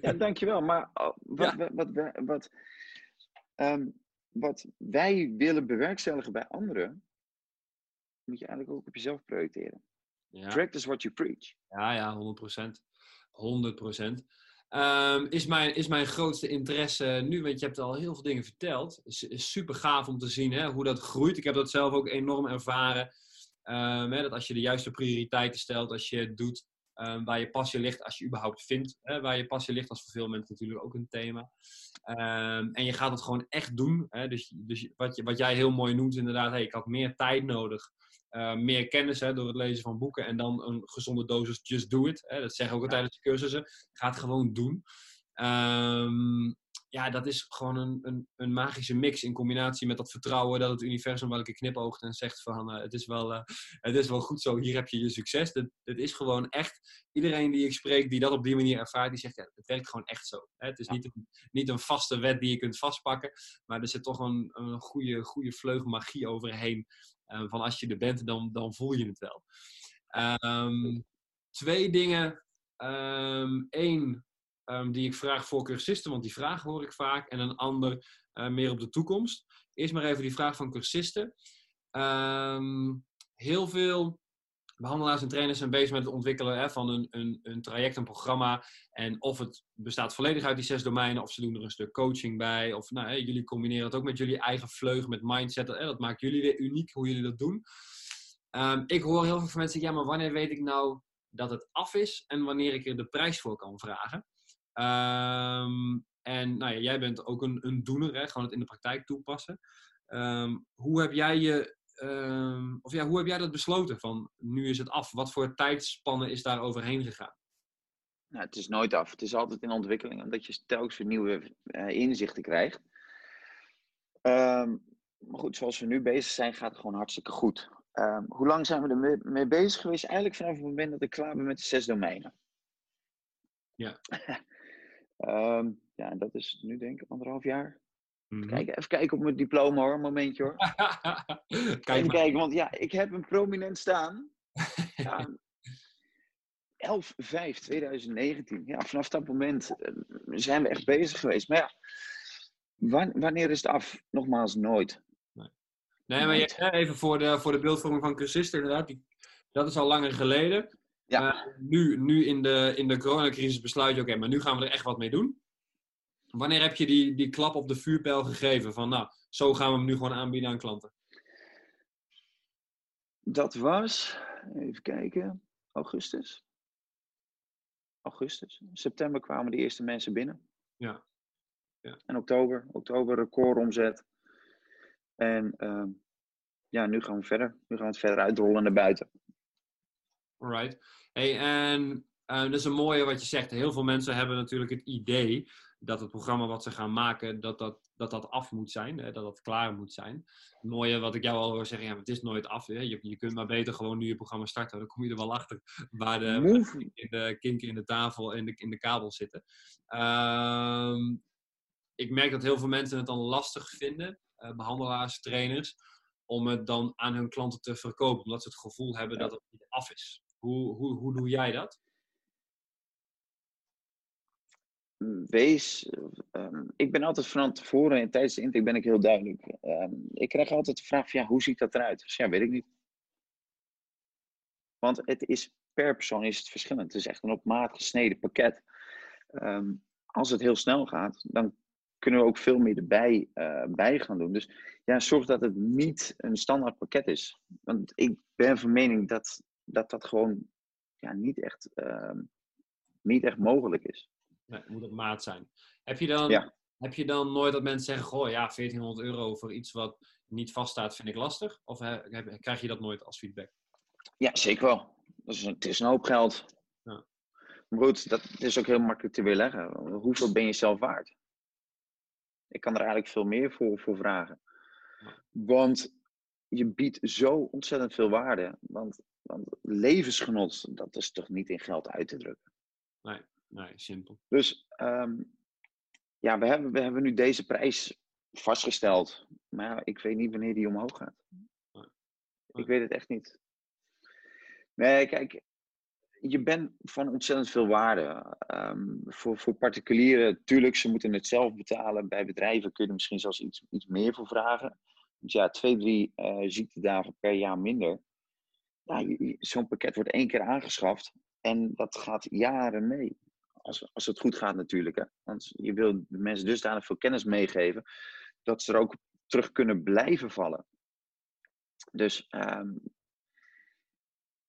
Speaker 2: ja, dankjewel. Maar oh, wat, ja. wat, wat, wat, um, wat wij willen bewerkstelligen bij anderen, moet je eigenlijk ook op jezelf projecteren.
Speaker 1: Ja.
Speaker 2: Practice what you preach.
Speaker 1: Ja, ja, 100%. 100%. Um, is, mijn, is mijn grootste interesse nu, want je hebt al heel veel dingen verteld. Is, super gaaf om te zien hè, hoe dat groeit. Ik heb dat zelf ook enorm ervaren. Um, hè, dat als je de juiste prioriteiten stelt, als je doet um, waar je passie ligt, als je überhaupt vindt hè, waar je passie ligt, dat voor veel mensen natuurlijk ook een thema. en je gaat het gewoon echt doen. Hè, dus dus wat, wat jij heel mooi noemt, inderdaad, hey, ik had meer tijd nodig. Uh, meer kennis hè, door het lezen van boeken en dan een gezonde dosis just do it. Hè, dat zeggen ook al tijdens de cursussen. Ga het gewoon doen. Um, ja, dat is gewoon een, een, een, magische mix in combinatie met dat vertrouwen dat het universum welke knipoogt en zegt van uh, het, is wel, uh, het is wel goed zo, hier heb je je succes. Dat, dat is gewoon echt, iedereen die ik spreek die dat op die manier ervaart, die zegt ja, het werkt gewoon echt zo. Hè? Het is ja. niet, een, niet een vaste wet die je kunt vastpakken, maar er zit toch een, een goede, goede vleugel magie overheen. Uh, van als je er bent, dan, dan voel je het wel. Um, twee dingen. Eén, um, die ik vraag voor cursisten, want die vraag hoor ik vaak. En een ander uh, meer op de toekomst. Eerst maar even die vraag van cursisten. heel veel behandelaars en trainers zijn bezig met het ontwikkelen van een, een, een, traject, een programma. En of het bestaat volledig uit die zes domeinen, of ze doen er een stuk coaching bij. Of nou, hè, jullie combineren het ook met jullie eigen vleugel, met mindset. Hè, dat maakt jullie weer uniek hoe jullie dat doen. Um, ik hoor heel veel van mensen zeggen, ja, maar wanneer weet ik nou dat het af is en wanneer ik er de prijs voor kan vragen? Um, en nou ja, jij bent ook een, een doener, hè, gewoon het in de praktijk toepassen. Um, hoe heb jij je Um, of ja, hoe heb jij dat besloten? Van nu is het af. Wat voor tijdspannen is daar overheen gegaan?
Speaker 2: Nou, het is nooit af. Het is altijd in ontwikkeling, omdat je telkens weer nieuwe uh, inzichten krijgt. Um, maar goed, zoals we nu bezig zijn, gaat het gewoon hartstikke goed. Um, hoe lang zijn we er mee, bezig geweest? Eigenlijk vanaf het moment dat ik klaar ben met de zes domeinen.
Speaker 1: Ja.
Speaker 2: ja, dat is nu denk ik anderhalf jaar. Mm -hmm. Kijk, even kijken op mijn diploma hoor, een momentje hoor. Kijk even maar. kijken, want ja, ik heb een prominent staan. Ja, 11-5-2019. Ja, vanaf dat moment zijn we echt bezig geweest. Maar ja, wanneer is het af? Nogmaals, nooit.
Speaker 1: Nee, nee maar je, even voor de, voor de beeldvorming van cursisten inderdaad. Die, dat is al langer geleden. Ja. Uh, nu, nu in de, in de coronacrisis besluit je, oké, okay, maar nu gaan we er echt wat mee doen. Wanneer heb je die, die klap op de vuurpijl gegeven? Van nou, zo gaan we hem nu gewoon aanbieden aan klanten.
Speaker 2: Dat was, even kijken, augustus. Augustus. September kwamen de eerste mensen binnen.
Speaker 1: Ja. ja.
Speaker 2: En oktober, oktober recordomzet. En uh, ja, nu gaan we verder. Nu gaan we het verder uitrollen naar buiten.
Speaker 1: Alright. Hey, en uh, dat is een mooie wat je zegt. Heel veel mensen hebben natuurlijk het idee dat het programma wat ze gaan maken, dat dat, dat, dat af moet zijn, hè, dat dat klaar moet zijn. Het mooie wat ik jou al wil zeggen, ja, het is nooit af. Hè. Je, je kunt maar beter gewoon nu je programma starten, dan kom je er wel achter waar de, in de kinken in de tafel en de, in de kabel zitten. Uh, ik merk dat heel veel mensen het dan lastig vinden, uh, behandelaars, trainers, om het dan aan hun klanten te verkopen, omdat ze het gevoel hebben dat het niet af is. Hoe, hoe, hoe doe jij dat?
Speaker 2: Wees, um, ik ben altijd van tevoren en tijdens de intake ben ik heel duidelijk. Um, ik krijg altijd de vraag van, ja, hoe ziet dat eruit? Dus ja, weet ik niet. Want het is per persoon is het verschillend. Het is echt een op maat gesneden pakket. Ehm, als het heel snel gaat, dan kunnen we ook veel meer erbij uh, bij gaan doen. Dus ja, zorg dat het niet een standaard pakket is. Want ik ben van mening dat dat, dat gewoon ja, niet, echt, niet echt mogelijk is.
Speaker 1: Nee, moet op maat zijn. Heb je, dan, heb je dan nooit dat mensen zeggen: Goh, ja, 1400 euro voor iets wat niet vaststaat, vind ik lastig? Of heb, krijg je dat nooit als feedback?
Speaker 2: Ja, zeker wel. Dat is een, het is een hoop geld. Ja. Maar goed, dat is ook heel makkelijk te weerleggen. Hoeveel ben je zelf waard? Ik kan er eigenlijk veel meer voor, voor vragen. Want je biedt zo ontzettend veel waarde. Want, want levensgenot, dat is toch niet in geld uit te drukken.
Speaker 1: Nee, nee, simpel.
Speaker 2: Dus ehm, ja, we hebben, we hebben nu deze prijs vastgesteld. Maar ja, ik weet niet wanneer die omhoog gaat. Ik weet het echt niet. Nee, kijk, je bent van ontzettend veel waarde. Ehm, voor, voor particulieren, tuurlijk, ze moeten het zelf betalen. Bij bedrijven kun je er misschien zelfs iets, iets meer voor vragen. Dus ja, twee, drie uh, ziektedagen per jaar minder. Ja, zo'n pakket wordt één keer aangeschaft en dat gaat jaren mee. Als, als het goed gaat natuurlijk. Hè. Want je wil de mensen dusdanig veel kennis meegeven dat ze er ook terug kunnen blijven vallen. Dus um,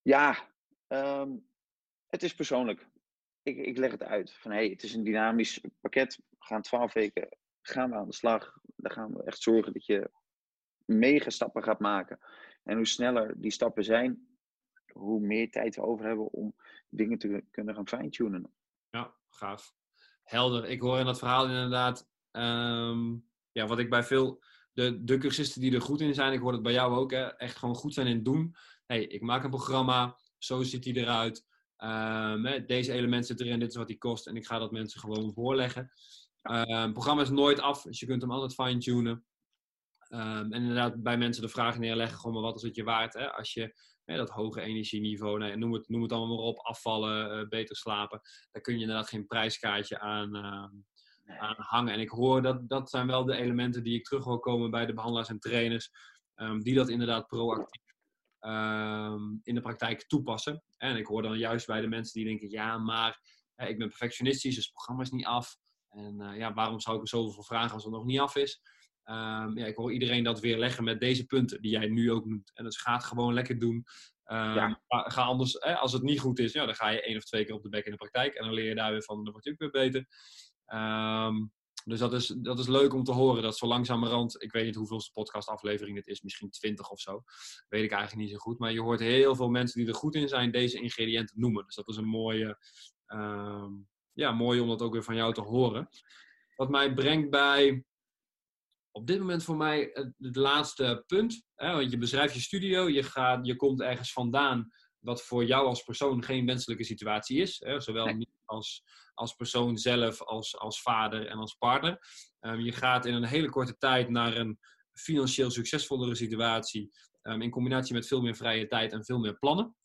Speaker 2: ja, um, het is persoonlijk. Ik, ik leg het uit. Van hey, het is een dynamisch pakket. We gaan twaalf weken gaan we aan de slag. Dan gaan we echt zorgen dat je mega stappen gaat maken. En hoe sneller die stappen zijn, hoe meer tijd we over hebben om dingen te kunnen gaan fine-tunen.
Speaker 1: Gaaf. Helder. Ik hoor in dat verhaal inderdaad, um, ja, wat ik bij veel, de, de cursisten die er goed in zijn, ik hoor het bij jou ook, hè, echt gewoon goed zijn in het doen. hey, ik maak een programma, zo ziet die eruit. Um, deze elementen zitten erin, dit is wat die kost. En ik ga dat mensen gewoon voorleggen. Het programma is nooit af, dus je kunt hem altijd fine-tunen. En inderdaad bij mensen de vraag neerleggen, gewoon maar wat is het je waard? Hè? Als je hè, dat hoge energieniveau, nou, noem, het, noem het allemaal maar op, afvallen, uh, beter slapen. Daar kun je inderdaad geen prijskaartje aan, uh, aan hangen. En ik hoor dat dat zijn wel de elementen die ik terug wil komen bij de behandelaars en trainers. die dat inderdaad proactief um, in de praktijk toepassen. En ik hoor dan juist bij de mensen die denken, ja, maar ik ben perfectionistisch, dus het programma is niet af. En uh, ja, waarom zou ik er zoveel voor vragen als het nog niet af is? Um, ja, ik hoor iedereen dat weer leggen met deze punten die jij nu ook noemt. En dus ga het gewoon lekker doen. Um, ja. Ga anders, hè, als het niet goed is, ja, dan ga je één of twee keer op de bek in de praktijk. En dan leer je daar weer van, dan wordt je ook weer beter. Um, dus dat is, dat is leuk om te horen. Dat zo langzamerhand, ik weet niet hoeveelste podcastaflevering het is, misschien 20 of zo. Weet ik eigenlijk niet zo goed. Maar je hoort heel veel mensen die er goed in zijn, deze ingrediënten noemen. Dus dat is een mooie, ja, mooi om dat ook weer van jou te horen. Wat mij brengt bij, op dit moment voor mij, het, het laatste punt. Hè? Want je beschrijft je studio, je, gaat, je komt ergens vandaan wat voor jou als persoon geen wenselijke situatie is. Hè? Zowel als, als persoon zelf, als, als vader en als partner. Um, je gaat in een hele korte tijd naar een financieel succesvollere situatie. Um, in combinatie met veel meer vrije tijd en veel meer plannen.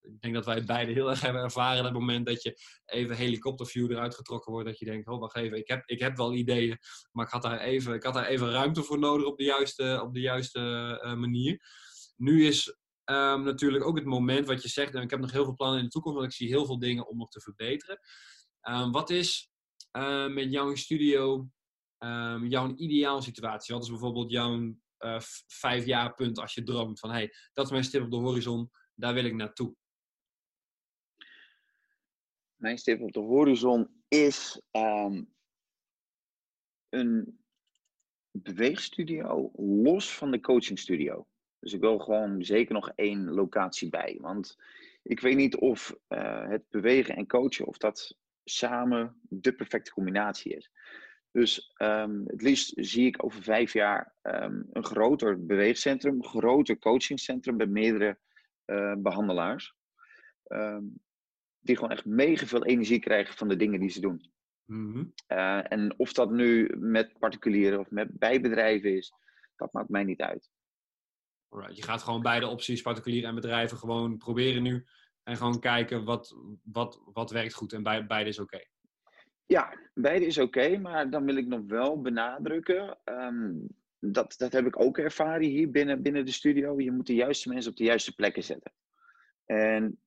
Speaker 1: Ik denk dat wij beide heel erg hebben ervaren het moment dat je even helikopterview eruit getrokken wordt. Dat je denkt, oh wacht even, ik heb, ik heb wel ideeën, maar ik had daar even, ik had daar even ruimte voor nodig op de juiste, op de juiste uh, manier. Nu is um, natuurlijk ook het moment wat je zegt, en ik heb nog heel veel plannen in de toekomst, want ik zie heel veel dingen om nog te verbeteren. Um, wat is uh, met jouw studio um, jouw ideaal situatie? Wat is bijvoorbeeld jouw uh, vijf jaar punt als je droomt van hey, dat is mijn stip op de horizon, daar wil ik naartoe?
Speaker 2: Mijn stip op de horizon is een beweegstudio los van de coachingstudio. Dus ik wil gewoon zeker nog één locatie bij. Want ik weet niet of uh, het bewegen en coachen, of dat samen de perfecte combinatie is. Dus um, het liefst zie ik over vijf jaar um, een groter beweegcentrum, een groter coachingcentrum met meerdere uh, behandelaars. Um, die gewoon echt mega veel energie krijgen van de dingen die ze doen. Mm -hmm. uh, en of dat nu met particulieren of met bijbedrijven is, dat maakt mij niet uit.
Speaker 1: Alright. Je gaat gewoon beide opties, particulieren en bedrijven, gewoon proberen nu. En gewoon kijken wat, wat, wat werkt goed. En bij, beide is oké. Okay.
Speaker 2: Ja, beide is oké. Okay, maar dan wil ik nog wel benadrukken. Um, dat, dat heb ik ook ervaren hier binnen, binnen de studio. Je moet de juiste mensen op de juiste plekken zetten. En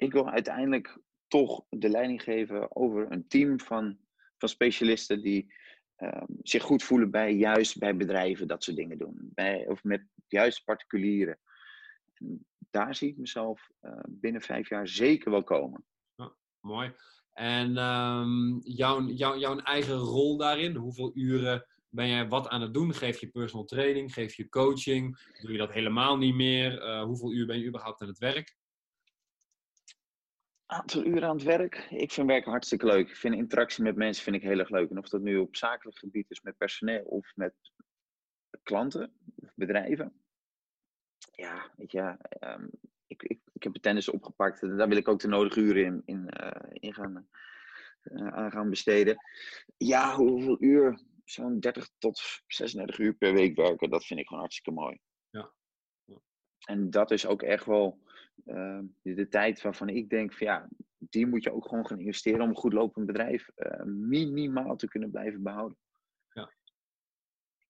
Speaker 2: ik wil uiteindelijk toch de leiding geven over een team van, van specialisten die ehm, zich goed voelen bij juist bij bedrijven dat soort dingen doen. Bij, of met juist particulieren. En daar zie ik mezelf uh, binnen vijf jaar zeker wel komen.
Speaker 1: Mooi. En um, jouw, jouw, jouw eigen rol daarin, hoeveel uren ben jij wat aan het doen? Geef je personal training? Geef je coaching? Doe je dat helemaal niet meer? Uh, hoeveel uur ben je überhaupt aan het werk?
Speaker 2: Aantal uren aan het werk. Ik vind werken hartstikke leuk. Ik vind interactie met mensen vind ik heel erg leuk. En of dat nu op zakelijk gebied is met personeel of met klanten of bedrijven. Ja, weet je, um, ik, ik, ik heb de tennis opgepakt. Daar wil ik ook de nodige uren in, in, uh, in gaan, uh, aan gaan besteden. Ja, hoeveel uur? Zo'n 30 tot 36 uur per week werken. Dat vind ik gewoon hartstikke mooi.
Speaker 1: Ja. ja.
Speaker 2: En dat is ook echt wel uh, de tijd waarvan ik denk van ja, die moet je ook gewoon gaan investeren om een goed lopend bedrijf uh, minimaal te kunnen blijven behouden.
Speaker 1: Ja.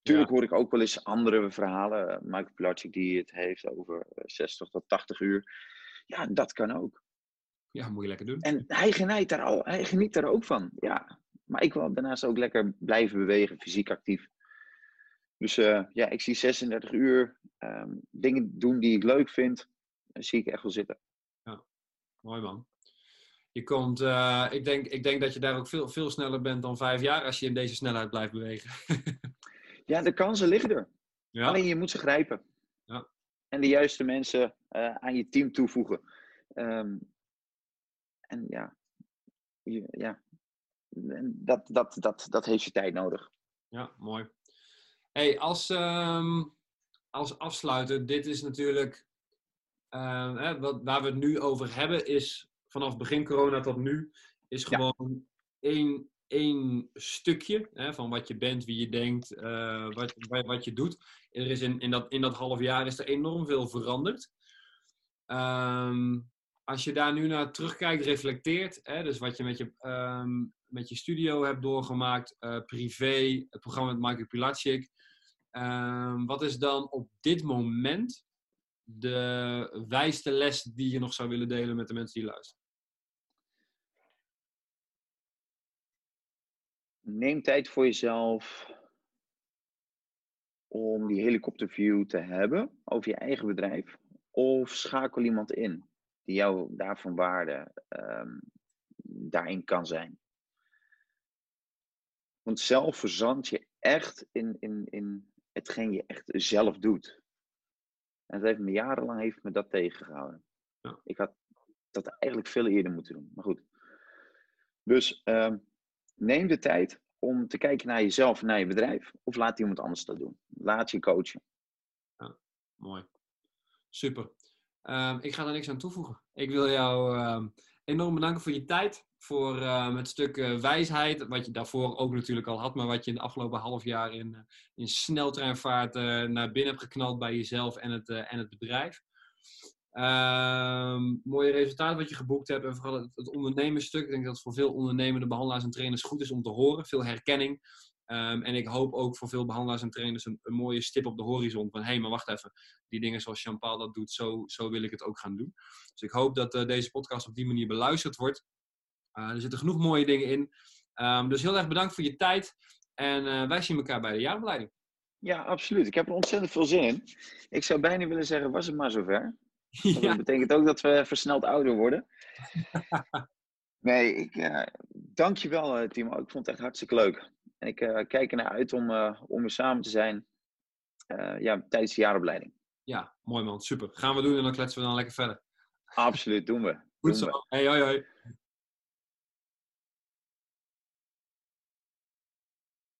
Speaker 2: Tuurlijk hoor ik ook wel eens andere verhalen. Michael Pilatschik die het heeft over 60 tot 80 uur. Ja, dat kan ook.
Speaker 1: Ja, moet je lekker doen.
Speaker 2: En hij geniet daar, al, hij geniet daar ook van. Ja, maar ik wil daarnaast ook lekker blijven bewegen, fysiek actief. Dus uh, ja, ik zie 36 uur um, dingen doen die ik leuk vind. Zie ik echt wel zitten.
Speaker 1: Ja, mooi man. Je komt, uh, ik, denk, ik denk dat je daar ook veel, veel sneller bent dan vijf jaar als je in deze snelheid blijft bewegen.
Speaker 2: ja, de kansen liggen er. Ja. Alleen je moet ze grijpen.
Speaker 1: Ja.
Speaker 2: En de juiste mensen uh, aan je team toevoegen. Um, en ja, je, ja. En dat, dat, dat, dat heeft je tijd nodig.
Speaker 1: Ja, mooi. Hey, als, um, als afsluiter, dit is natuurlijk uh, hè, wat, waar we het nu over hebben, is vanaf begin corona tot nu, is gewoon ja. één, één stukje hè, van wat je bent, wie je denkt, uh, wat, wat je doet. Er is in, in, dat, in dat half jaar is er enorm veel veranderd. Um, als je daar nu naar terugkijkt, reflecteert, hè, dus wat je met je, um, met je studio hebt doorgemaakt, uh, privé, het programma met Michael Pilatschik. Um, wat is dan op dit moment de wijste les die je nog zou willen delen met de mensen die luisteren?
Speaker 2: Neem tijd voor jezelf om die helikopterview te hebben over je eigen bedrijf. Of schakel iemand in die jou daarvan waarde um, daarin kan zijn. Want zelf verzand je echt in, in, in hetgeen je echt zelf doet. En dat heeft me jarenlang heeft me dat tegengehouden.
Speaker 1: Ja.
Speaker 2: Ik had dat eigenlijk veel eerder moeten doen. Maar goed. Dus uh, neem de tijd om te kijken naar jezelf en naar je bedrijf. Of laat iemand anders dat doen. Laat je coachen.
Speaker 1: Ja, mooi. Super. Uh, ik ga daar niks aan toevoegen. Ik wil jou uh, enorm bedanken voor je tijd. Voor uh, het stuk wijsheid. Wat je daarvoor ook natuurlijk al had. Maar wat je in de afgelopen half jaar in, eh, in sneltreinvaart eh, naar binnen hebt geknald bij jezelf en het, en het bedrijf. Ehm, mooie resultaat wat je geboekt hebt. En vooral het, het ondernemersstuk. Ik denk dat het voor veel ondernemende behandelaars en trainers goed is om te horen. Veel herkenning. Um, en ik hoop ook voor veel behandelaars en trainers een, een mooie stip op de horizon. Van hé, hey, maar wacht even. Die dingen zoals Jean-Paul dat doet, zo, zo wil ik het ook gaan doen. Dus ik hoop dat uh, deze podcast op die manier beluisterd wordt. Uh, er zitten genoeg mooie dingen in. Um, dus heel erg bedankt voor je tijd. En uh, wij zien elkaar bij de jaarbeleiding.
Speaker 2: Ja, absoluut. Ik heb er ontzettend veel zin in. Ik zou bijna willen zeggen, was het maar zover. Ja. Dat betekent ook dat we versneld ouder worden. nee, ik dank je wel, Timo. Ik vond het echt hartstikke leuk. En ik uh, kijk ernaar uit om, uh, om weer samen te zijn uh, ja, tijdens de jaaropleiding.
Speaker 1: Ja, mooi man. Super. Gaan we doen en dan kletsen we dan lekker verder.
Speaker 2: Absoluut, doen we.
Speaker 1: Goed
Speaker 2: doen
Speaker 1: zo. We. Hey, hoi hoi.